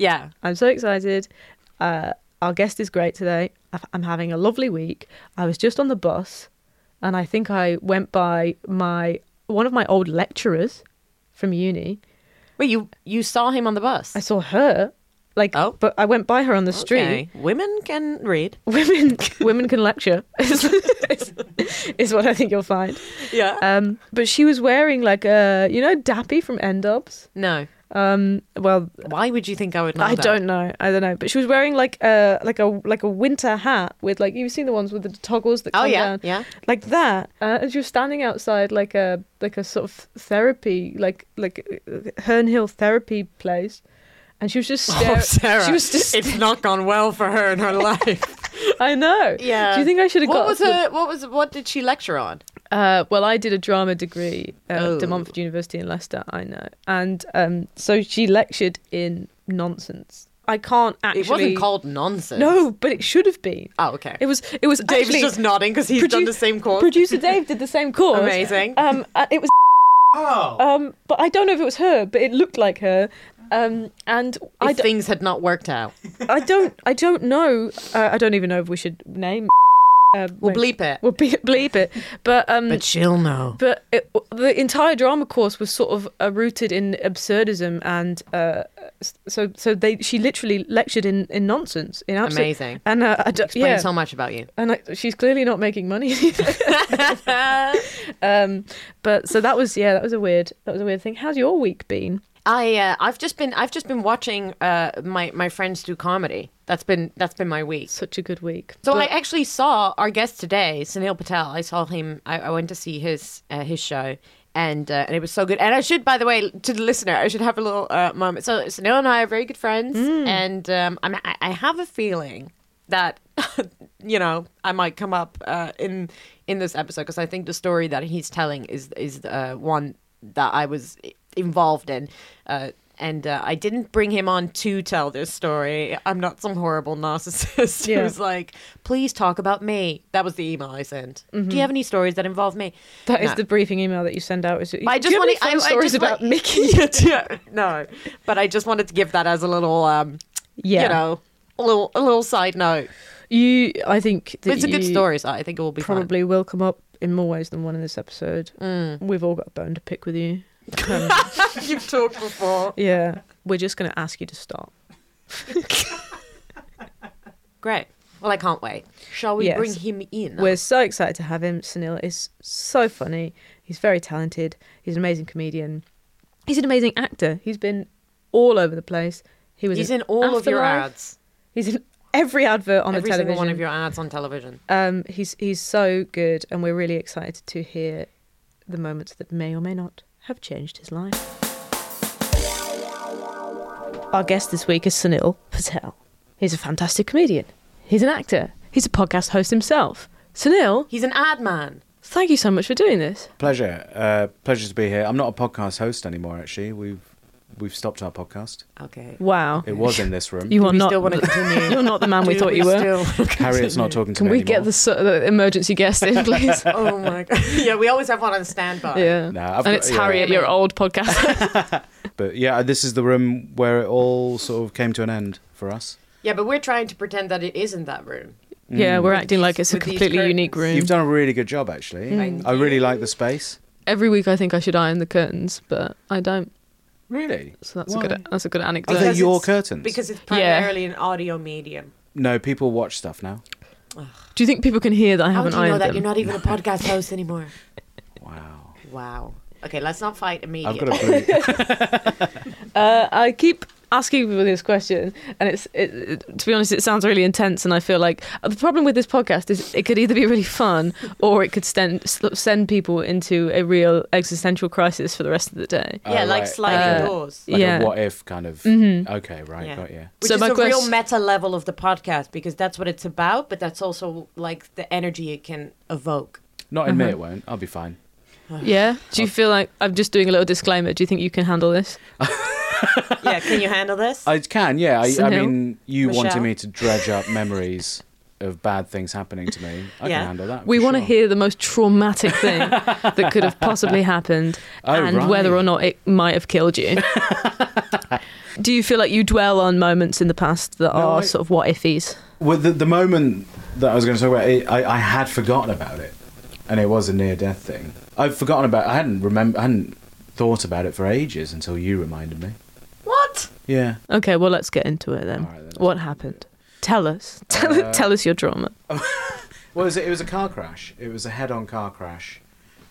Yeah. I'm so excited. Uh, our guest is great today. I'm having a lovely week. I was just on the bus, and I think I went by my one of my old lecturers from uni. Wait, you you saw him on the bus? I saw her, like, Oh. but I went by her on the street. Women can read. Women, women can lecture, is, is, is what I think you'll find. Yeah. Um, but she was wearing like a, you know, Dappy from N-Dubz. no. Um, well, Why would you think I would know I that? don't know. I don't know. But she was wearing like a like a like a winter hat with like you've seen the ones with the toggles that Oh, come yeah, down, yeah. like that. Uh, and she was standing outside like a like a sort of therapy like like uh, Herne Hill therapy place, and she was just staring. Oh, Sarah. She was just. It's not gone well for her in her life. I know. yeah. Do you think I should have gone? What got? was her? What was? What did she lecture on? Uh, well, I did a drama degree at Oh. De Montfort University in Leicester. I know, and um, so she lectured in nonsense. I can't actually. It wasn't called nonsense. No, but it should have been. Oh, okay. It was. It was. Dave's actually, just nodding because he's done the same course. Producer Dave did the same course. Amazing. Um, uh, it was. Oh. Um, but I don't know if it was her, but it looked like her. Um, and if d- things had not worked out, I don't. I don't know. Uh, I don't even know if we should name. Uh, we'll wait, bleep it. We'll be- bleep it. But um, But she'll know. but it, the entire drama course was sort of uh, rooted in absurdism, and uh, so so they she literally lectured in, in nonsense, in absolute, Amazing. And uh, I d- Explains yeah, so much about you. and I, she's clearly not making money. um, but so that was yeah, that was a weird that was a weird thing. How's your week been? I uh, I've just been I've just been watching uh, my my friends do comedy. That's been that's been my week. Such a good week. So I actually saw our guest today, Sunil Patel. I saw him. I, I went to see his uh, his show, and uh, and it was so good. And I should, by the way, to the listener, I should have a little uh, moment. So Sunil and I are very good friends, and um, I'm, I I have a feeling that you know I might come up uh, in in this episode because I think the story that he's telling is is uh, one that I was involved in. Uh, and uh, I didn't bring him on to tell this story. I'm not some horrible narcissist Yeah. who's like, please talk about me. That was the email I sent. Do you have any stories that involve me? That is No. the briefing email that you send out. Is it? I just want fun I stories about want- Micky. yeah, no, but I just wanted to give that as a little, um, Yeah. you know, a little, a little side note. You, I think It's a good story, so I think it will be fun. Probably will come up in more ways than one in this episode. We've all got a bone to pick with you. Um, You've talked before. yeah, we're just going to ask you to stop. Great. Well, I can't wait. Shall we Yes. bring him in? We're so excited to have him. Sunil is so funny. He's very talented. He's an amazing comedian. He's an amazing actor. He's been all over the place. He was He's in all of your Afterlife. ads. He's in every advert on Every the single television. one of your ads on television. Um, he's he's so good, and we're really excited to hear the moments that may or may not have changed his life. Our guest this week is Sunil Patel. He's a fantastic comedian. He's an actor. He's a podcast host himself. Sunil, He's an ad man. thank you so much for doing this. Pleasure. Uh, pleasure to be here. I'm not a podcast host anymore. Actually, we've we've stopped our podcast. Okay. Wow, It was in this room. you are we not. still wanna continue? You're not the man we Do thought you were. still- Harriet's not talking to Can me we anymore. get the, so- the emergency guest in, please? oh my god. Yeah, we always have one on standby. yeah. Nah, I've and got- it's yeah. Harriet, your old podcast. But yeah, uh, this is the room where it all sort of came to an end for us. Yeah, but we're trying to pretend that it isn't that room. yeah, we're With acting like it's a with these completely unique room. You've done a really good job, actually. Thank I really like the space. Every week, I think I should iron the curtains, but I don't. Really? So that's Why? a good. That's a good anecdote. Are anecdote. they your it's- curtains? Because it's Yeah. primarily an audio medium. no, people watch stuff now. Do you think people can hear that I How haven't do you know ironed that them? you're not even a podcast host anymore? Wow. Wow. Okay, let's not fight I've immediately. got a blue. Uh, I keep asking people this question, and it's it, it- to be honest, it sounds really intense, and I feel like uh, the problem with this podcast is it could either be really fun or it could send send people into a real existential crisis for the rest of the day. yeah, Oh, like right. sliding Uh, doors. Like Yeah. a what if kind of. Mhm. Okay, right, Yeah. got you. Which So is my a real meta level of the podcast because that's what it's about, but that's also like the energy it can evoke. Not in me, Uh-huh. it won't. I'll be fine. Yeah. Do you feel like I'm just doing a little disclaimer? Do you think you can handle this? yeah, can you handle this? I can, yeah. I, I mean, you Michelle? wanted me to dredge up memories of bad things happening to me. I Yeah. can handle that. We for want to hear the most traumatic thing that could have possibly happened Oh, and whether or not it might have killed you. Do you feel like you dwell on moments in the past that No, are I- sort of what ifs? Well, the, the moment that I was going to talk about, it, I, I had forgotten about it, and it was a near death thing. I've forgotten about. I hadn't remember. I hadn't thought about it for ages until you reminded me. What? Yeah. Okay, well, let's get into it then. All right, then, what happened? Tell us. Tell, Uh, tell us your drama. Well, it was, it was a car crash. It was a head-on car crash.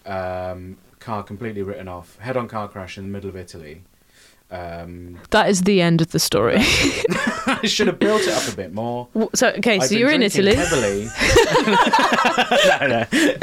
Um, car completely written off. Head-on car crash in the middle of Italy. Um, That is the end of the story. I should have built it up a bit more. So, okay, I've so you're in Italy, Heavily. no, no.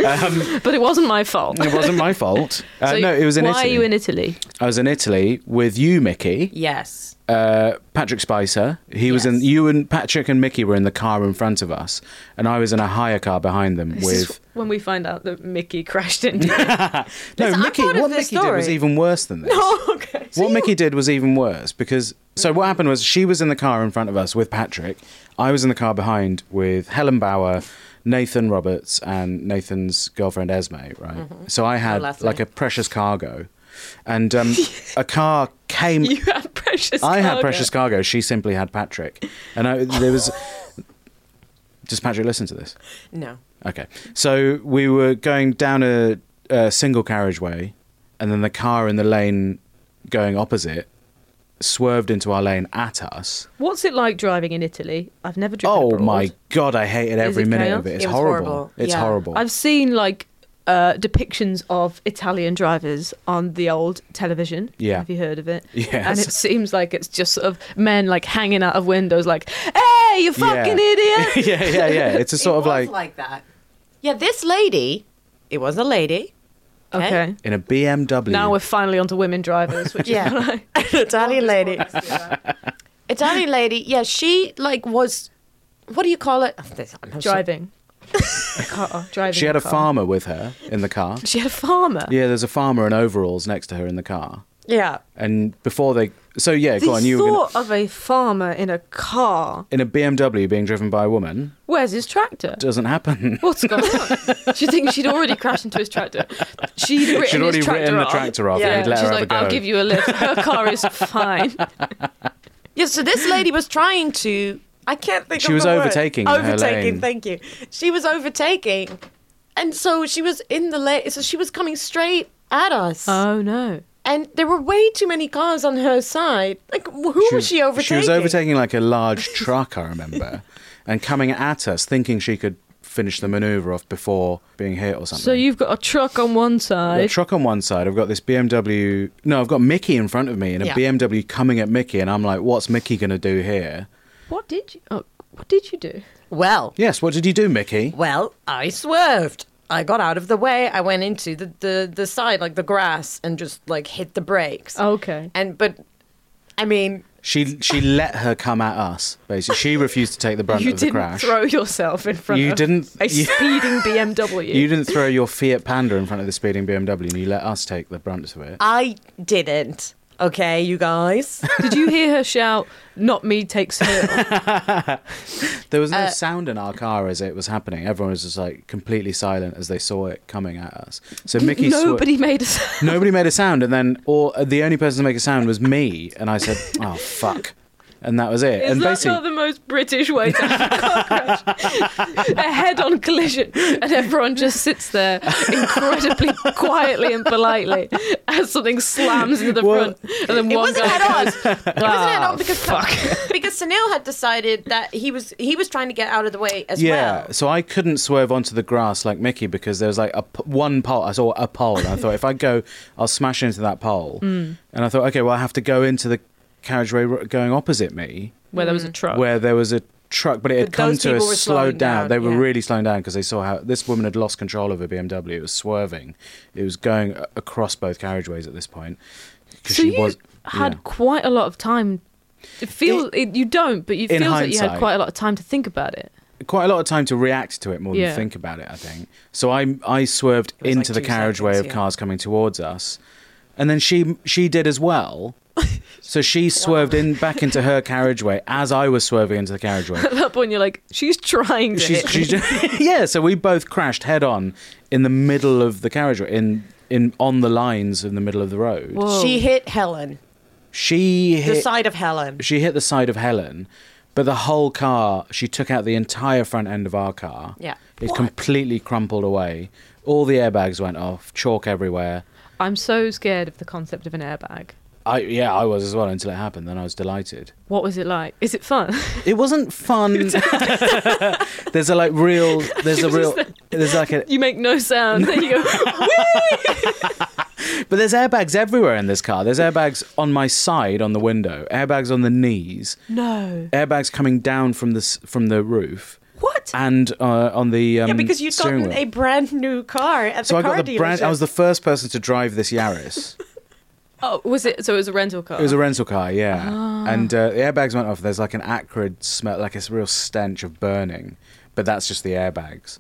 Um, but it wasn't my fault. it wasn't my fault. Uh, So no, it was in why Italy. Why are you in Italy? I was in Italy with you, Micky. Yes. Uh, Patrick Spicer. He was in. You and Patrick and Micky were in the car in front of us, and I was in a hire car behind them This is with. when we find out that Micky crashed into it. No, Listen, Micky. What Micky did was even worse than this. Oh, okay. what Micky did was even worse because. So what happened was she was in the car in front of us with Patrick. I was in the car behind with Helen Bauer. Nathan Roberts and Nathan's girlfriend Esme, right? So I had like a precious cargo, and um, a car came. you had precious. I had precious cargo. She simply had Patrick, and I, there was. Does Patrick listen to this? No. Okay, so we were going down a, a single carriageway, and then the car in the lane going opposite swerved into our lane at us. What's it like driving in Italy? I've never driven Oh abroad. my god, I hated every it minute chaos? of it. It's It horrible. horrible. It's Yeah. horrible. I've seen like uh, depictions of Italian drivers on the old television. Yeah. Have you heard of it? Yes. And it seems like it's just sort of men like hanging out of windows, like, "Hey, you fucking Yeah. idiot!" yeah, yeah, yeah. It's a sort it of was like, that. Yeah, this lady, it was a lady. okay. in a BMW. Now we're finally onto women drivers, which Yeah. is like, Italian lady. Italian lady. Yeah, she like was. What do you call it? I'm driving. A car, oh, driving. she had a car. farmer with her in the car. She had a farmer. Yeah, there's a farmer in overalls next to her in the car. Yeah. And before they, so yeah, The go on. You were gonna, thought of a farmer in a car. in a BMW being driven by a woman Where's his tractor? doesn't happen. What's going on? she thinks she'd already crashed into his tractor? She'd written She'd already his tractor written the tractor off Yeah. and he'd let She's her like, go. I'll give you a lift. Her car is fine. Yeah. So this lady was trying to. I can't think. She of was the word. overtaking in her Overtaking. lane. Thank you. She was overtaking, and so she was in the lane. So she was coming straight at us, Oh no. and there were way too many cars on her side. Like, who was, she overtaking? She was overtaking like a large truck, I remember. and coming at us, thinking she could finish the maneuver off before being hit or something. So you've got a truck on one I've a truck on one side. I've got this BMW. No, I've got Micky in front of me and a Yeah. BMW coming at Micky, and I'm like, "What's Micky going to do here?" What did you? Oh, what did you do? Well, Yes. What did you do, Micky? well, I swerved. I got out of the way. I went into the, the, the side, like the grass, and just like hit the brakes. Okay. And but, I mean, She she let her come at us. Basically, she refused to take the brunt You of the didn't crash. throw yourself in front You of didn't- a you- speeding BMW. You didn't throw your Fiat Panda in front of the speeding BMW, and you let us take the brunt of it. I didn't. Okay, you guys. Did you hear her shout, "Not me, takes her"? There was no Uh, sound in our car as it was happening. Everyone was just like completely silent as they saw it coming at us. So Micky swer- Nobody made a sound. Nobody made a sound, and then or the only person to make a sound was me, and I said, "Oh fuck," and that was it. Is and that basically, not the most British way to have a car crash? a head-on collision, and everyone just sits there incredibly quietly and politely as something slams into the Well, front, and then It one wasn't guy head on. goes, It wasn't head "Ah, on because fuck." because Sunil had decided that he was he was trying to get out of the way as yeah. well. So I couldn't swerve onto the grass like Micky because there was like a p- one pole. I saw a pole, and I thought if I go, I'll smash into that pole. Mm. And I thought, okay, well, I have to go into the carriageway going opposite me, Where there was a mm. truck. where there was a truck, but it had But come to a people slowed down. down, They were yeah. really slowing down because they saw how this woman had lost control of her BMW. It was swerving. It was going across both carriageways at this point. 'Cause so she you was had yeah. quite a lot of time. It feels it, you don't, but you feel that you had quite a lot of time to think about it. quite a lot of time to react to it more Yeah. than think about it. I think so. I I swerved was like into the carriageway seconds, of yeah. cars coming towards us, and then she she did as well. So she swerved in back into her carriageway as I was swerving into the carriageway. At that point, you're like, she's trying to. She's, hit me." she's yeah. So we both crashed head on in the middle of the carriageway in in on the lines in the middle of the road. Whoa. She hit Helen, She hit the side of Helen. she hit the side of Helen, but the whole car, she took out the entire front end of our car. Yeah. It completely crumpled away. All the airbags went off, chalk everywhere. I'm so scared of the concept of an airbag. I yeah, I was as well until it happened. Then I was delighted. What was it like? Is it fun? It wasn't fun. there's a like real. There's a real. There's like a. you make no sound. Then you go, But there's airbags everywhere in this car. There's airbags on my side on the window. Airbags on the knees. no. Airbags coming down from the from the roof. What? And uh, on the um, yeah, because you'd steering gotten wheel. a brand new car at So the I car got the brand. I was the first person to drive this Yaris. Oh, was it? So it was a rental car. It was a rental car, yeah. Ah. And uh, the airbags went off. There's like an acrid smell, like a real stench of burning, but that's just the airbags.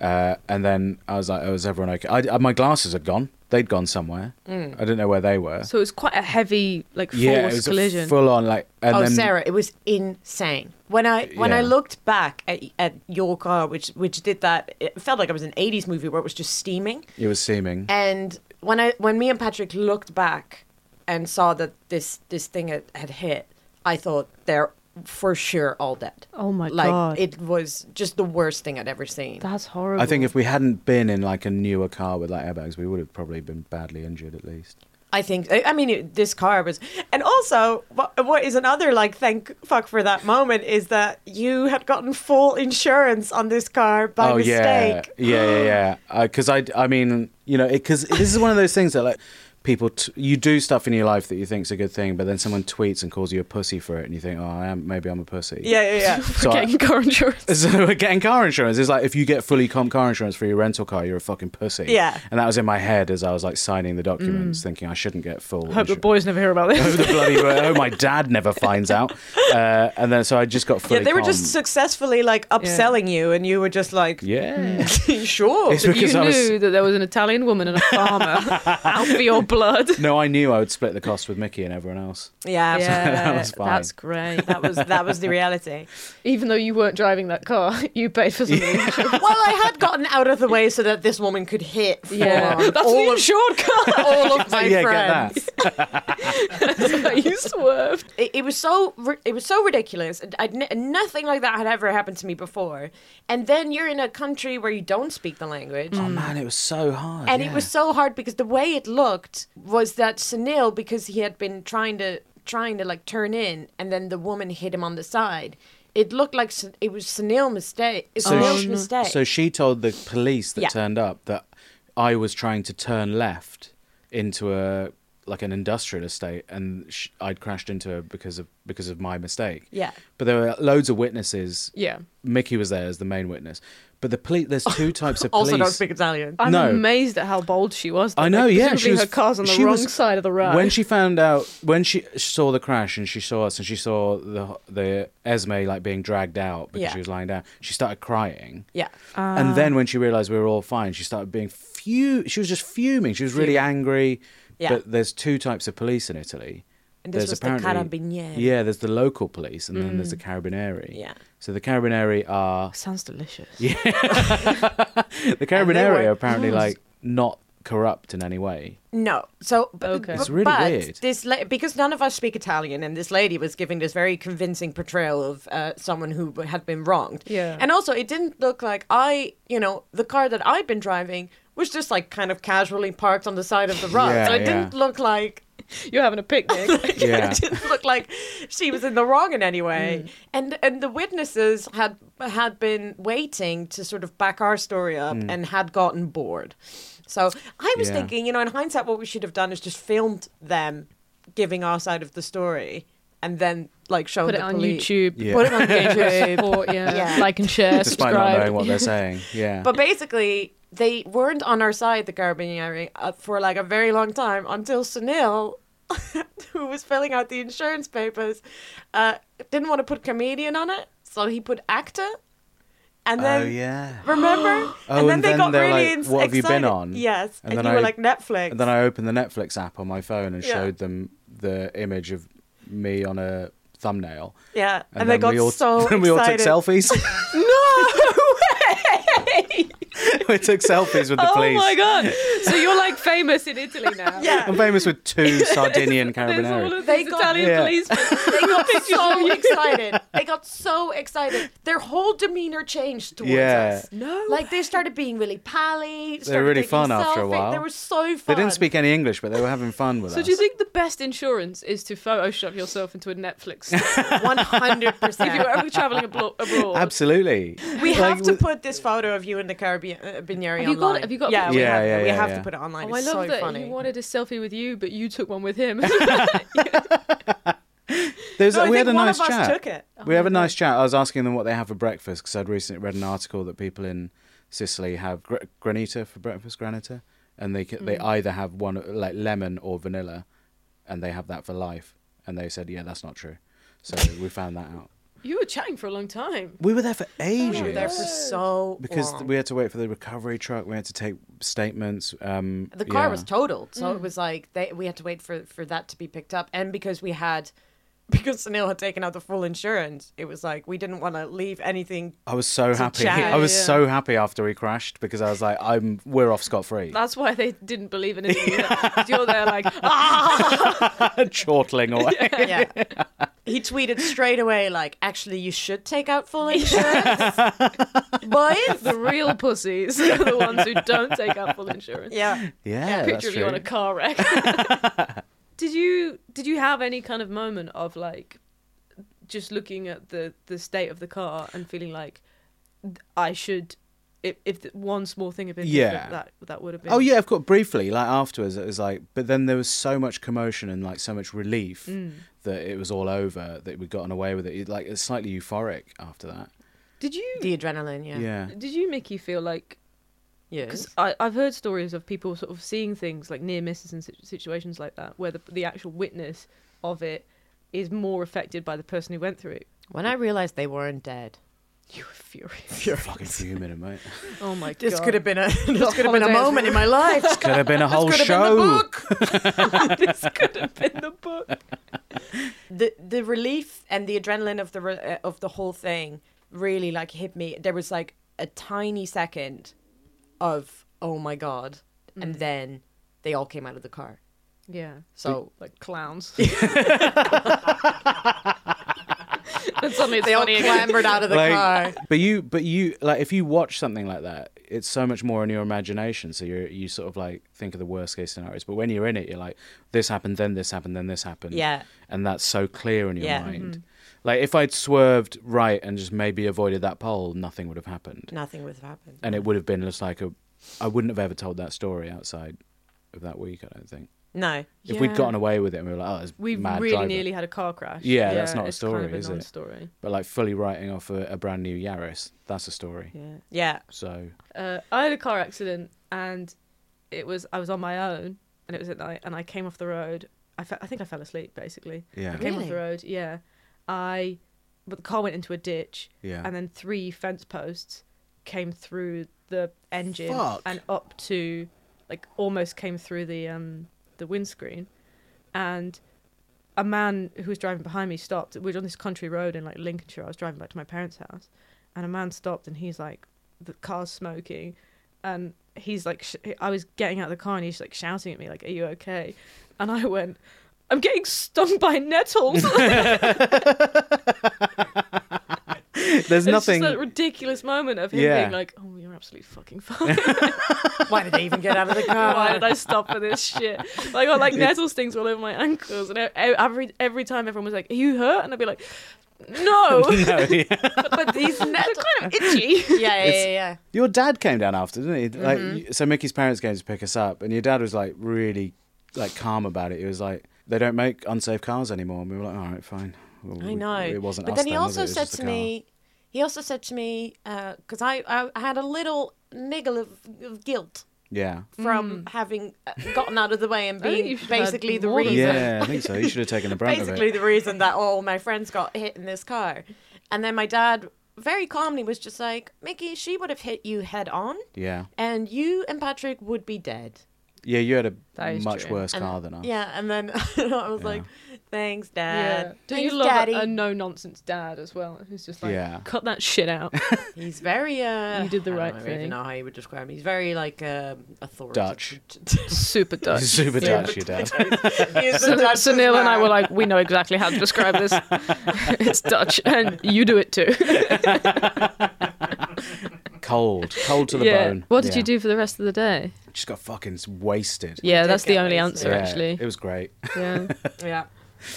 Uh, and then I was like, "Oh, is everyone okay?" I, uh, my glasses had gone. They'd gone somewhere. Mm. I don't know where they were. So it was quite a heavy, like forced yeah, it was collision. full on like. And oh, then, Sarah, it was insane. When I when I looked back at, at your car, which which did that, it felt like it was an '80s movie where it was just steaming. It was steaming. And when I when me and Patrick looked back and saw that this this thing had, had hit, I thought they're for sure all dead. Oh my like, God. It was just the worst thing I'd ever seen. That's horrible. I think if we hadn't been in like a newer car with like airbags, we would have probably been badly injured at least. I think. I I mean, it, this car was, and also, what, what is another like thank fuck for that moment is that you had gotten full insurance on this car by oh mistake. yeah, yeah, yeah, uh, yeah. Because I, I mean, you know, because this is one of those things that like people, t- you do stuff in your life that you think's a good thing, but then someone tweets and calls you a pussy for it, and you think, oh, I am, maybe I'm a pussy. Yeah, yeah, yeah. So I- getting car insurance. So getting car insurance is like if you get fully comp car insurance for your rental car, you're a fucking pussy. Yeah. And that was in my head as I was like signing the documents, thinking I shouldn't get full. I hope the boys never hear about this. Oh, this. the bloody! Oh, my dad never finds out. Uh, and then so I just got fully. Yeah, they were comp. just successfully like upselling you, and you were just like, Yeah. sure. It's you because knew was. that there was an Italian woman and a farmer out for your blood. No, I knew I would split the cost with Mickey and everyone else. Yeah, that was fine. That's great. that was that was the reality. Even though you weren't driving that car, you paid for something. well, I had gotten out of the way so that this woman could hit. Yeah, that's all the of, insured car. all of my yeah, friends. get that. You swerved. It, it was so it was so ridiculous. I'd, nothing like that had ever happened to me before. And then you're in a country where you don't speak the language. Oh man, it was so hard. and yeah. it was so hard because the way it looked was that Sunil, because he had been trying to trying to like turn in, and then the woman hit him on the side. it looked like it was Sunil mistake. It's So she- mistake. So she told the police that Yeah. turned up that I was trying to turn left into a like an industrial estate, and sh- I'd crashed into her because of because of my mistake. Yeah. But there were loads of witnesses. Yeah. Micky was there as the main witness. But the police, there's two types of police. also don't speak Italian. I'm No. amazed at how bold she was. though. I know, Like, yeah. presumably She was, her car's on the she wrong was- side of the road. When she found out, when she saw the crash and she saw us and she saw the the Esme like being dragged out because Yeah. she was lying down, she started crying. Yeah. and ah. then when she realized we were all fine, she started being fu. She was just fuming. She was really angry. Yeah. But there's two types of police in Italy. And this there's was the apparently Carabinieri. yeah. There's the local police, and then there's the Carabinieri. Yeah. So the Carabinieri are Sounds delicious. Yeah. the Carabinieri were- are apparently like not corrupt in any way. No. So, but, Okay. It's really but weird. This la- because none of us speak Italian, and this lady was giving this very convincing portrayal of uh, someone who had been wronged. Yeah. And also, it didn't look like I, you know, the car that I'd been driving was just like kind of casually parked on the side of the road. Yeah, so it yeah. didn't look like You're having a picnic. Yeah. it didn't look like she was in the wrong in any way. Mm. And and the witnesses had had been waiting to sort of back our story up mm. and had gotten bored. So I was Yeah. thinking, you know, in hindsight, what we should have done is just filmed them giving our side of the story and then like show Put it on police. YouTube. Yeah. Put it on YouTube. Support, yeah. Yeah. Like and share, Despite subscribe. not knowing what they're saying. Yeah. But basically, they weren't on our side, the Carabinieri, uh, for like a very long time until Sunil, who was filling out the insurance papers, uh, didn't want to put comedian on it, so he put actor. And then, oh yeah. remember? Oh, and then and they then got really like, "What have you been on?" Yes, And and, then you I- were like Netflix. And then I opened the Netflix app on my phone and Yeah. showed them the image of me on a thumbnail. yeah, and, And, they got all, so then we all took selfies. we took selfies with the Oh police. Oh my god! So you're like famous in Italy now. Yeah. I'm famous with two Sardinian There's all carabinieri. of They these got- Italian Yeah. policemen. They got so excited. They got so excited. Their whole demeanor changed towards Yeah. us. No, like they started being really pally. They started were really taking fun after a while. They were so fun. They didn't speak any English, but they were having fun with So us. So do you think the best insurance is to Photoshop yourself into a Netflix? one hundred if you're percent. ever traveling abroad. Absolutely. We Like, have to put this photo of you in the Caribbean Binieri Have you got it? Have you got a Yeah, we picture? have, Yeah, we yeah, have yeah. to put it online. Oh, I it's love so that funny. he wanted a selfie with you, but you took one with him. There's, No, we had a nice chat. took it. We have a nice chat. I was asking them what they have for breakfast because I'd recently read an article that people in Sicily have gr- granita for breakfast, granita, and they ca- they Mm. either have one like lemon or vanilla, and they have that for life. And they said, yeah, that's not true. So we found that out. You were chatting for a long time. We were there for ages. We were there for so long. because long. we had to wait for the recovery truck. We had to take statements. Um, the car yeah. was totaled, so it was like they, we had to wait for for that to be picked up, and because we had. Because Sunil had taken out the full insurance, it was like we didn't want to leave anything. I was so happy. chat. I was Yeah. so happy after we crashed because I was like, I'm we're off scot free. That's why they didn't believe in it. either. You're there like, ah! Chortling away. Yeah, he tweeted straight away like, "Actually, you should take out full insurance, boys." the real pussies are the ones who don't take out full insurance. Yeah, Yeah, Picture that's of true. you on a car wreck. Did you did you have any kind of moment of like just looking at the the state of the car and feeling like I should if if one small thing had been Yeah. different, that that would have been Oh yeah, of course. Briefly, like afterwards, it was like, but then there was so much commotion and like so much relief Mm. that it was all over. That we'd gotten away with it. It- Like it's slightly euphoric after that. Did you the adrenaline. Yeah, Yeah. did you Micky feel like yes. because I've heard stories of people sort of seeing things like near misses and situations like that where the the actual witness of it is more affected by the person who went through it. When I realized they weren't dead, You were furious. You're fucking fuming, mate. Oh my god! this could have been a this could have been a moment in my life. Could have been a whole could have been show. the book. this could have been the book. the the relief and the adrenaline of the re- uh, of the whole thing really like hit me. There was like a tiny second of oh my god, and then they all came out of the car. Yeah. So like clowns. And suddenly They all clambered out of the like, car. but you, but you, like, if you watch something like that, it's so much more in your imagination. So you're you sort of like think of the worst case scenarios. But when you're in it, you're like, this happened, then this happened, then this happened. Yeah. and that's so clear in your Yeah. mind. Like if I'd swerved right and just maybe avoided that pole, nothing would have happened, Nothing would have happened. and it would have been just like a. I wouldn't have ever told that story outside of that week. I don't think. no. If we'd gotten away with it, and we were like, "Oh, it's We mad really driver. nearly had a car crash. Yeah, that's not a story, kind of a is it? non-story. but like fully writing off a, a brand new Yaris, that's a story. Yeah. Yeah. So Uh, I had a car accident, and it was I was on my own, and it was at night, and I came off the road. I, fe- I think I fell asleep basically. Yeah. I came off the road. Yeah, I, but the car went into a ditch. Yeah. and then three fence posts came through the engine Fuck. and up to, like, almost came through the um the windscreen, and a man who was driving behind me stopped. We were on this country road in like Lincolnshire. I was driving back to my parents' house, and a man stopped and he's like, the car's smoking, and he's like, sh- I was getting out of the car and he's like shouting at me like, "Are you okay?" And I went, "I'm getting stung by nettles." there's It's nothing. just that ridiculous moment of him Yeah. being like, "Oh, you're absolutely fucking fine. Why did they even get out of the car? Why did I stop for this shit?" Like, I got like nettle stings all over my ankles, and e- every every time everyone was like, "Are you hurt?" and I'd be like, "No, No, yeah. but these nettles are kind of itchy." Yeah, yeah, yeah, yeah. Your dad came down after, didn't he? Like, Mm-hmm. so Micky's parents came to pick us up, and your dad was like really, like calm about it. He was like, "They don't make unsafe cars anymore." And we were like, "All right, fine." Well, I we- know. It wasn't. But us then he was also it? It was said to me, he also said to me, because I, I had a little niggle of, of guilt "Yeah, from having uh, gotten out of the way and Mm. I think being you should have basically the reason. yeah, I think so. You should have taken the brunt of basically it." the reason that all my friends got hit in this car. And then my dad very calmly was just like, Micky, she would have hit you head on, Yeah, and you and Patrick would be dead. Yeah. You had a much true. worse And- car than us. Yeah, and then I was like, thanks, Dad. Do Thanks, you love Daddy. a, a no nonsense dad as well? Who's just like, Yeah. cut that shit out. He's very. Uh, You did the right thing. I right don't even thing. know how you would describe him. He's very like um, authoritative. Dutch. Super Dutch. Super Dutch, your dad. He So, Dutch so Neil and I were like, we know exactly how to describe this. it's Dutch, and you do it too. Cold, cold to the yeah. bone. What did Yeah. you do for the rest of the day? Just got fucking wasted. Yeah, did that's the only wasted. answer, Yeah, actually. it was great. Yeah. Yeah.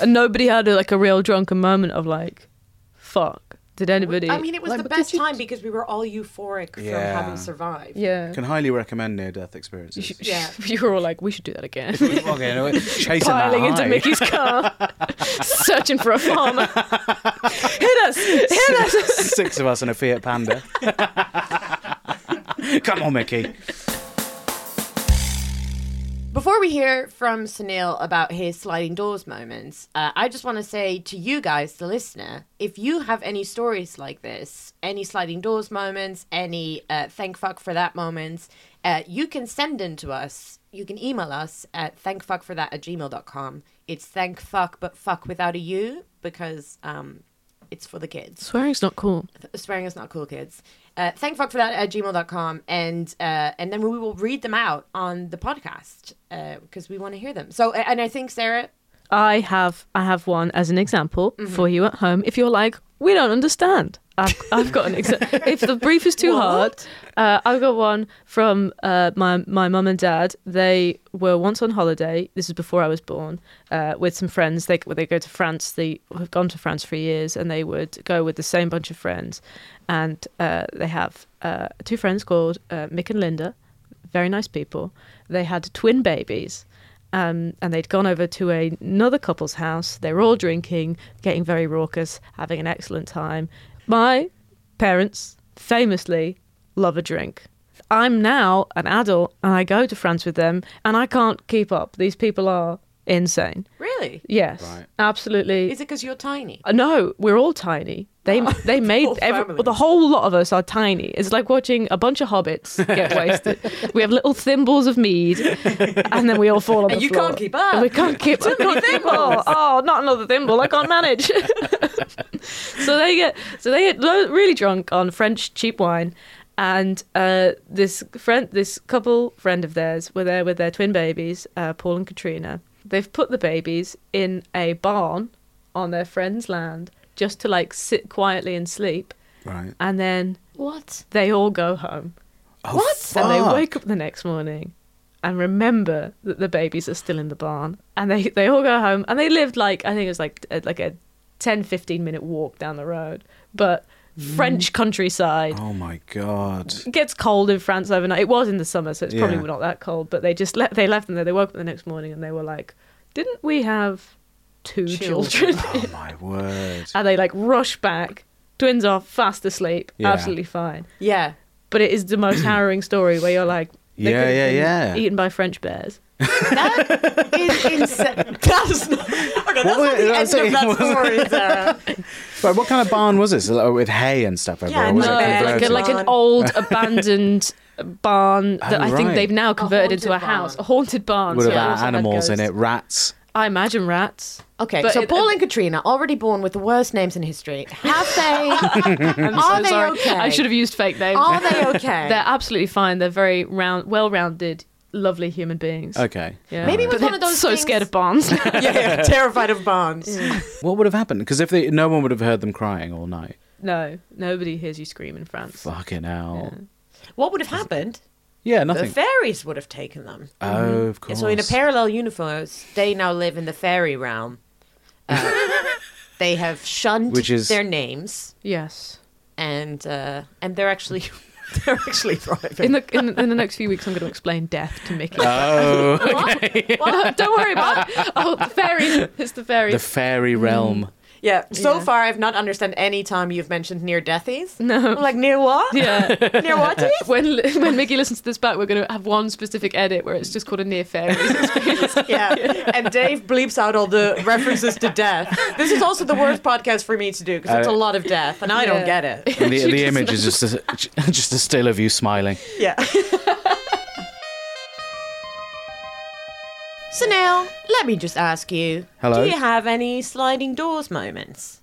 and nobody had a, like a real drunken moment of like, fuck. Did anybody? I mean, it was like, the best you- time because we were all euphoric from having survived. Yeah. Can highly recommend near-death experiences. You, Yeah. You were all like, we should do that again. okay, no, chasing Piling that into high. Micky's car, searching for a farmer. hit us! Hit us! Six of us in a Fiat Panda. Come on, Micky. Before we hear from Sunil about his sliding doors moments, uh, I just want to say to you guys, the listener, if you have any stories like this, any sliding doors moments, any uh, thank fuck for that moments, uh, you can send them to us. You can email us at thankfuckforthat at gmail.com. It's thank fuck, but fuck without a U because um, it's for the kids. Swearing's not cool. Swearing is not cool, kids. Uh, thank fuck for that at gmail.com. And, uh, and then we will read them out on the podcast because we want to hear them. So, and I think, Sarah, I have I have one as an example Mm-hmm. for you at home. If you're like, we don't understand, I've, I've got an example. if the brief is too hard, uh, I've got one from uh, my my mum and dad. They were once on holiday. This is before I was born. Uh, with some friends, they they go to France. They have gone to France for years, and they would go with the same bunch of friends. And uh, they have uh, two friends called uh, Mick and Linda. Very nice people. They had twin babies um, and they'd gone over to a, another couple's house. They were all drinking, getting very raucous, having an excellent time. My parents famously love a drink. I'm now an adult and I go to France with them and I can't keep up. These people are insane. really? Yes, Right. absolutely. Is it because you're tiny? Uh, No, we're all tiny. They they made whole every, family. the whole lot of us are tiny. It's like watching a bunch of hobbits get wasted. we have little thimbles of mead, and then we all fall on And the you floor. You can't keep up. And we can't keep. I can't keep up. Oh, not another thimble. I can't manage. so they get so they get really drunk on French cheap wine. And uh, this friend, this couple friend of theirs, were there with their twin babies, uh, Paul and Katrina. They've put the babies in a barn on their friend's land just to like sit quietly and sleep, Right. and then What? they all go home. Oh, what? And they wake up the next morning and remember that the babies are still in the barn. And they, they all go home. And they lived like, I think it was like, uh, like a 10, 15 minute walk down the road. But French mm. countryside. Oh my god. It gets cold in France overnight. It was in the summer, so it's probably not that cold. But they just left, they left them there. They woke up the next morning and they were like, didn't we have two Children. children? Oh my word. and they like rush back. Twins are fast asleep, Yeah. absolutely fine Yeah. but it is the most harrowing story where you're like, they Yeah, yeah, yeah. eaten by French bears. That is insane. That's not, okay, that's What not the that's end of that story, Sarah. But what kind of barn was this? Like, With hay and stuff everywhere? Yeah, no, it like, a, like an old abandoned barn oh, that Oh, I think right. they've now converted into a haunted house, a haunted barn. would so have it had also had animals in it, rats. I imagine rats. Okay, But so it- Paul um, and Katrina, already born with the worst names in history, have they? I'm Are so they sorry. okay? I should have used fake names. Are they okay? They're absolutely fine. They're very round, well-rounded, lovely human beings. Okay. Yeah. Maybe it was but one of they're those so things- scared of barns. yeah, yeah, terrified of bonds. What would have happened? Because if they, no one would have heard them crying all night. no, nobody hears you scream in France. Fucking hell. What would have happened? Yeah, nothing. The nothing. fairies would have taken them. oh, of Yeah, course. so in a parallel universe, they now live in the fairy realm. Uh, they have shunned Which is- their names, Yes. and uh, and they're actually they're actually thriving. In the in, in the next few weeks, I'm going to explain death to Micky. Oh, What? Don't worry about it. Oh, the fairy. It's the fairies. the fairy realm. Yeah. So Yeah. far, I've not understood any time you've mentioned near deathies. no. I'm like near what? yeah. Near what? When when Micky listens to this back, we're going to have one specific edit where it's just called a near fairies experience. yeah. And Dave bleeps out all the references to death. This is also the worst podcast for me to do because it's a Uh, lot of death, and I don't get it. And the, the image is just a, just a still of you smiling. Yeah. So now, let me just ask you: Hello? Do you have any sliding doors moments?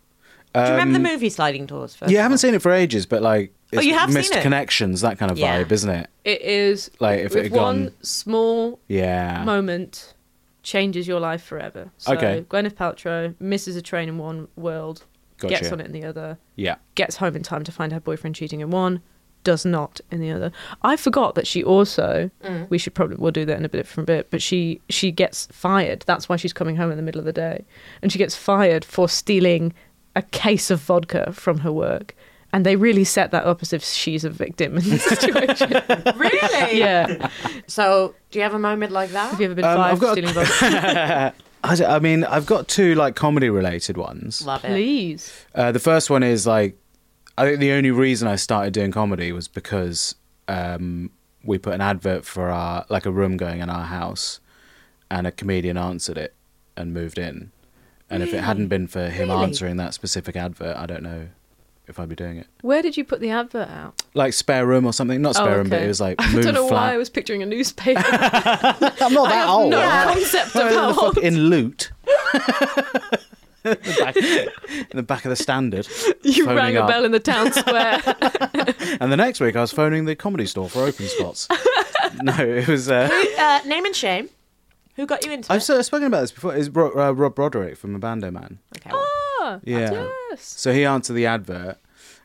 Do you remember the movie Sliding Doors? First Um, Yeah, I haven't seen it for ages, but like, it's Oh, you have missed seen it? connections, that kind of Yeah. vibe, isn't it? It is Like, if it with had one gone- small Yeah. moment changes your life forever. So Okay. Gwyneth Paltrow misses a train in one world, Gotcha. gets on it in the other, Yeah. gets home in time to find her boyfriend cheating in one, does not in the other. I forgot that she also Mm. we should probably we'll do that in a bit from bit, but she she gets fired. That's why she's coming home in the middle of the day. And she gets fired for stealing a case of vodka from her work. And they really set that up as if she's a victim in this situation. Really? yeah. So, do you have a moment like that? Have you ever been Um, fired I've for got- stealing vodka? I, d- I mean, I've got two like comedy related ones. Love it. Please. Uh, the first one is like, I think the only reason I started doing comedy was because um, we put an advert for our like a room going in our house, and a comedian answered it and moved in. And if it hadn't been for him Really? answering that specific advert, I don't know if I'd be doing it. Where did you put the advert out? Like spare room or something. Not spare Oh, room, but it was like I don't know flat. why I was picturing a newspaper. I'm not that old. no concept of how old. in loot. in, the back, in the back of the standard. You rang a up. bell in the town square. And the next week I was phoning the comedy store for open spots. no, it was. Uh, Uh, name and shame. Who got you into I've it? sort of spoken about this before. It's Ro- uh, Rob Broderick from Abandoman. Okay. well, Ah, Yeah. Yes. So he answered the advert,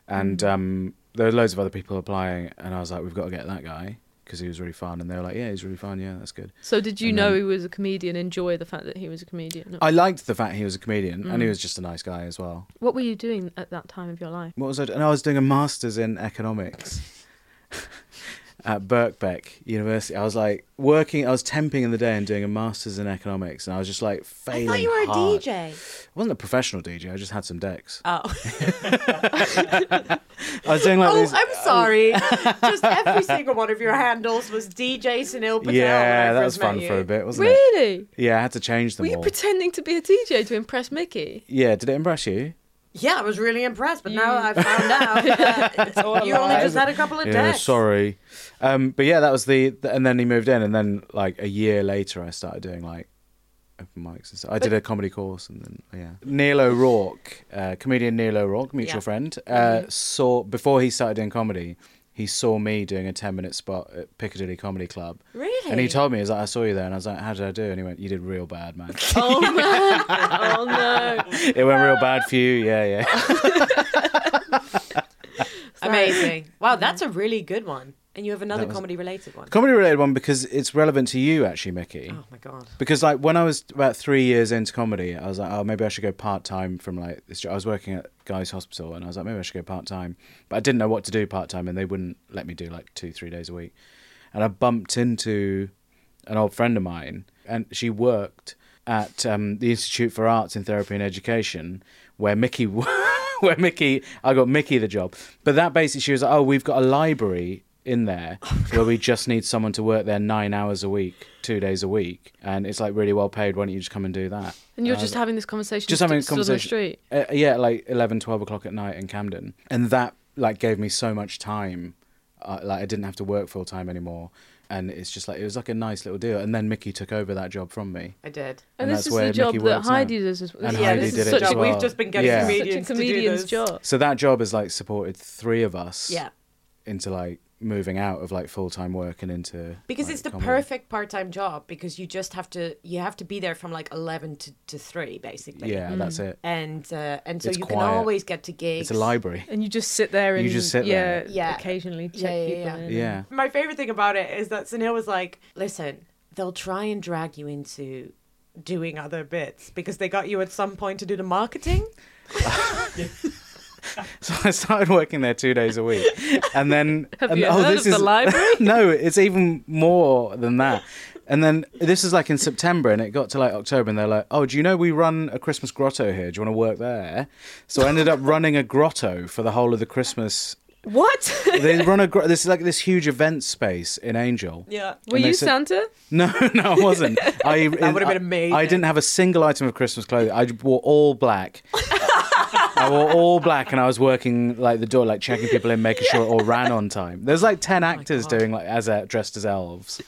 and um, there were loads of other people applying, and I was like, "We've got to get that guy." Because he was really fun, and they were like, "Yeah, he's really fun. Yeah, that's good." So did you And know then- he was a comedian? Enjoy the fact that he was a comedian. I liked the fact he was a comedian, and he Mm. was just a nice guy as well. What were you doing at that time of your life? What was I? And I was doing a master's in economics at Birkbeck University. I was like working. I was temping in the day and doing a master's in economics, and I was just like failing. I thought you were a. DJ. I wasn't a professional DJ. I just had some decks. Oh. I was doing like oh, these. I'm sorry. Just every single one of your handles was DJ Sunil Patel. yeah, that was fun you. for a bit, wasn't it? Really? Yeah, I had to change them Were you all. pretending to be a DJ to impress Micky? yeah, did it impress you? Yeah, I was really impressed, but now I found out you only just had a couple of Yeah, decks. sorry. Um, but yeah, that was the, and then he moved in, and then like a year later, I started doing like open mics and stuff. I did a comedy course, and then yeah, Neil O'Rourke, uh, comedian Neil O'Rourke, mutual Yeah. friend, uh, saw before he started doing comedy, he saw me doing a 10 minute spot at Piccadilly Comedy Club. Really? And he told me, he was like, I saw you there. And I was like, how did I do? And he went, you did real bad, man. Oh man! oh no! it went real bad for you. Yeah, yeah. Amazing. Wow, that's a really good one. And you have another was- comedy related one. Comedy related one because it's relevant to you, actually, Micky. oh my god. Because like when I was about three years into comedy, I was like, oh, maybe I should go part time from like this. job. I was working at Guy's Hospital, and I was like, maybe I should go part time, but I didn't know what to do part time, and they wouldn't let me do like two, three days a week. And I bumped into an old friend of mine, and she worked at um, the Institute for Arts in Therapy and Education, where Micky, where Micky, I got Micky the job. But that basically, she was like, oh, we've got a library in there where we just need someone to work there nine hours a week, two days a week, and it's like really well paid. Why don't you just come and do that? And you're I just having this conversation. just having a stood on the conversation. street. Uh, yeah, like 11, 12 o'clock at night in Camden, and that like gave me so much time. Uh, like I didn't have to work full time anymore, and it's just like it was like a nice little deal. And then Micky took over that job from me. I did. And, And this that's is where the job Micky that works now. Heidi does. As, And yeah, Heidi this did is it such as a, well. We've just been getting Yeah. such a comedians to do this. job. So that job has like supported three of us. Yeah. Into like moving out of like full time work and into Because like, it's the comedy. perfect part-time job because you just have to you have to be there from like 11 to, to 3 basically. Yeah, that's it. And uh, and so It's you can always get to gigs. It's a library. And you just sit there and You just sit yeah, there. Yeah. occasionally check Yeah, yeah, people yeah. in. Yeah. My favorite thing about it is that Sunil was like, "Listen, they'll try and drag you into doing other bits because they got you at some point to do the marketing." So I started working there two days a week, and then Have and, you oh, heard this of the is library? no, it's even more than that. And then this is like in September, and it got to like October, and they're like, "Oh, do you know we run a Christmas grotto here? Do you want to work there?" So I ended up running a grotto for the whole of the Christmas. What? They run a gro- this is like this huge event space in Angel. Yeah. Were you said- Santa? No, no, I wasn't. I that would've been amazing. I didn't have a single item of Christmas clothing. I wore all black. I wore all black, and I was working like the door, like checking people in, making sure it all ran on time. There's like Oh ten actors doing like as uh, dressed as elves.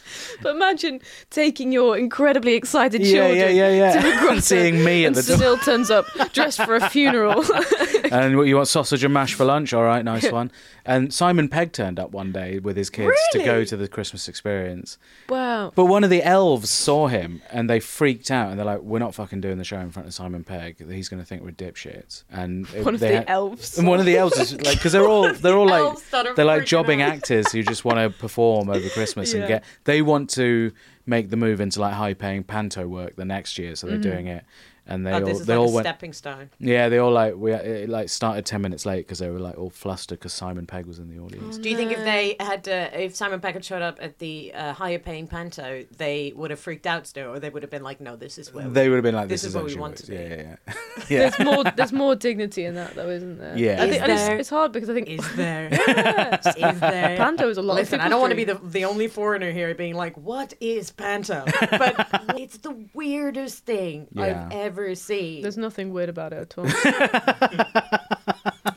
But imagine taking your incredibly excited Yeah, children yeah, yeah, yeah. to a grotto And seeing me at and the door. Sunil turns up dressed for a funeral. and what you want sausage and mash for lunch? All right, nice one. And Simon Pegg turned up one day with his kids to go to the Christmas experience. wow. But one of the elves saw him and they freaked out and they're like, "We're not fucking doing the show in front of Simon Pegg. He's going to think we're dipshits." And it- One of the had- elves. And one of the elves is like, because they're all they're all like they're like jobbing out. actors who just want to perform over Christmas and Yeah. get. They want to make the move into like high paying panto work the next year, so they're Mm. doing it. And they Oh, all this is they like all a went. stepping stone. Yeah, they all like we it like started ten minutes late because they were like all flustered because Simon Pegg was in the audience. Do you think if they had, uh, if Simon Pegg had showed up at the uh, higher paying panto, they would have freaked out still, or they would have been like, "No, this is where They would have been like, This "This, is what we actually want what to it be." Yeah, yeah, yeah. yeah. There's more. There's more dignity in that, though, isn't there? Yeah. I think, and it's, it's hard because I think Is there? is there? Panto is a lot. of Listen, I don't want to be the the only foreigner here being like, "What is panto?" But it's the weirdest thing Yeah. I've ever seen. There's nothing weird about it at all.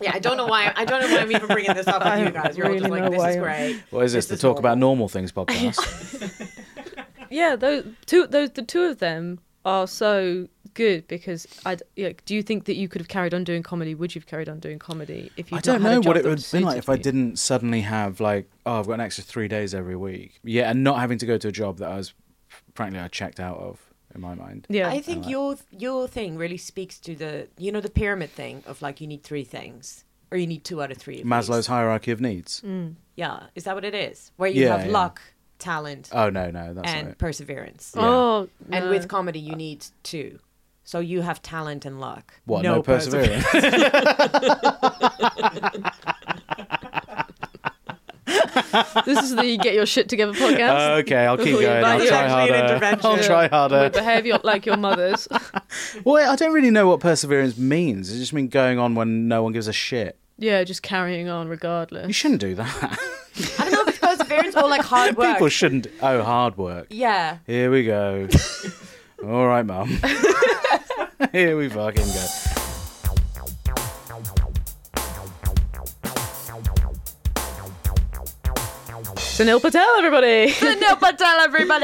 Yeah, I don't know why. I don't know why I'm even bringing this up with I you guys. You're all just like, "This why is great." What is this? This the is talk about normal. normal things podcast. yeah, those two. Those the two of them are so good because I. Like, do you think that you could have carried on doing comedy? Would you have carried on doing comedy if you? I don't know what it would have been like if I did. didn't suddenly have like, oh, I've got an extra three days every week. Yeah, and not having to go to a job that I was, frankly, I checked out of in my mind. Yeah, I think uh, your your thing really speaks to the you know the pyramid thing of like you need three things or you need two out of three. of Maslow's these. hierarchy of needs. Mm. Yeah, is that what it is? Where you Yeah, have yeah. luck, talent, Oh no, no, that's and not it. perseverance. Yeah. Oh, And with comedy, you need two. So you have talent and luck. What? No, perseverance. this is the get your shit together podcast. Uh, okay, I'll keep Before going. I'll try harder. I'll try harder. With behaviour like your mother's. Well, I don't really know what perseverance means. It just means going on when no one gives a shit. yeah, just carrying on regardless. You shouldn't do that. I don't know if it's perseverance or like hard work. People shouldn't. Oh, hard work. yeah. Here we go. All right, mum. Here we fucking go. Sunil Patel, everybody. but tell everybody.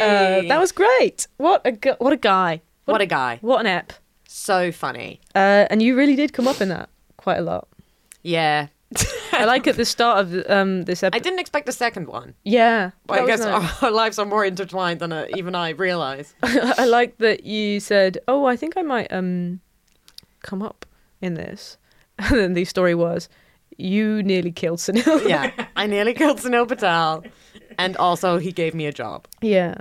Uh, that was great. What a gu- what a guy. what a guy. What an ep. So funny. Uh, and you really did come up in that quite a lot. Yeah. I like at the start of um, this episode. I didn't expect a second one. Yeah. But I guess our lives are more intertwined than uh, even I realize. I like that you said, "Oh, I think I might um come up in this," and then the story was, "You nearly killed Sunil." yeah, I nearly killed Sunil Patel, and also he gave me a job. yeah.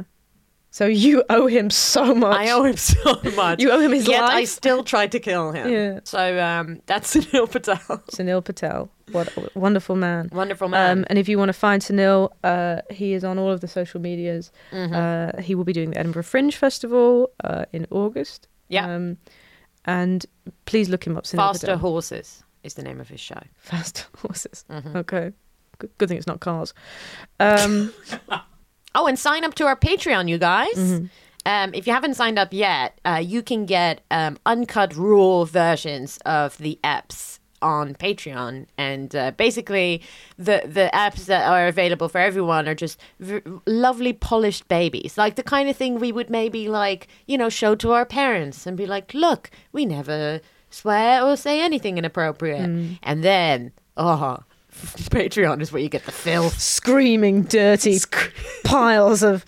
So you owe him so much. I owe him so much. You owe him his life. Yet I still tried to kill him. Yeah. So um, that's Sunil Patel. Sunil Patel. What a wonderful man. Wonderful man. Um, and if you want to find Sunil, uh, he is on all of the social medias. Mm-hmm. Uh, he will be doing the Edinburgh Fringe Festival uh, in August. Yeah. Um, and please look him up. Sunil Faster Patel. Horses is the name of his show. Fast horses. Mm-hmm. Okay. Good, good thing it's not cars. Um, Oh, and sign up to our Patreon, you guys. Mm-hmm. Um, if you haven't signed up yet, uh, you can get um, uncut raw versions of the apps on Patreon, and uh, basically the the apps that are available for everyone are just v- lovely polished babies, like the kind of thing we would maybe like you know show to our parents and be like, look, we never swear or say anything inappropriate, Mm. and then oh. Patreon is where you get the filth screaming, dirty piles of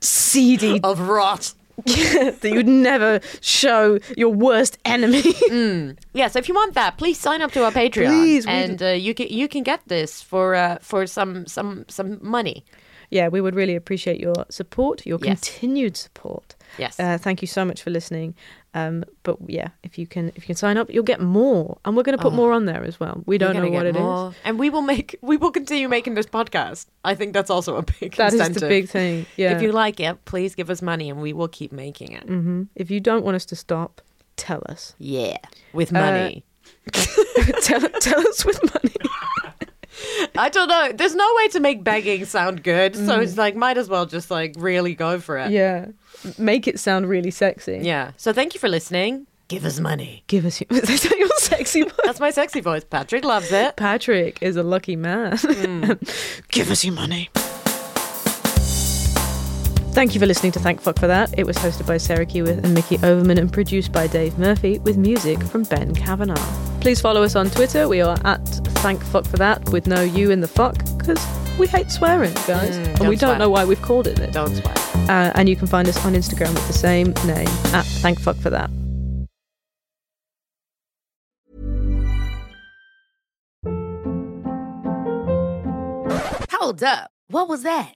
seedy of rot. that you'd never show your worst enemy. Yeah, so if you want that, please sign up to our Patreon, Please, and uh, you can you can get this for uh, for some some some money. yeah, we would really appreciate your support, your Yes. continued support. Yes. Uh, thank you so much for listening. Um, but yeah, if you can if you can sign up, you'll get more, and we're going to put more on there as well. We don't know what it is. more. and we will make we will continue making this podcast. I think that's also a big thing. That is incentive. the big thing. Yeah. If you like it, please give us money, and we will keep making it. hmm If you don't want us to stop, tell us. Yeah, with Uh, money. tell, tell us with money. I don't know. There's no way to make begging sound good, so it's like might as well just like really go for it. Mm. Yeah. Make it sound really sexy. Yeah. So thank you for listening. Give us money. Give us your, is that your sexy voice? That's my sexy voice. Patrick loves it. Patrick is a lucky man. Hmm. Give us your money. Thank you for listening to Thank Fuck for That. It was hosted by Sarah Keyworth and Micky Overman and produced by Dave Murphy with music from Ben Kavanagh. Please follow us on Twitter. We are at Thank Fuck for That with no you in the fuck because we hate swearing, guys. and don't we don't swear. know why we've called it this. Don't sweat. Uh, and you can find us on Instagram with the same name at Thank Fuck for That. Hold up. What was that?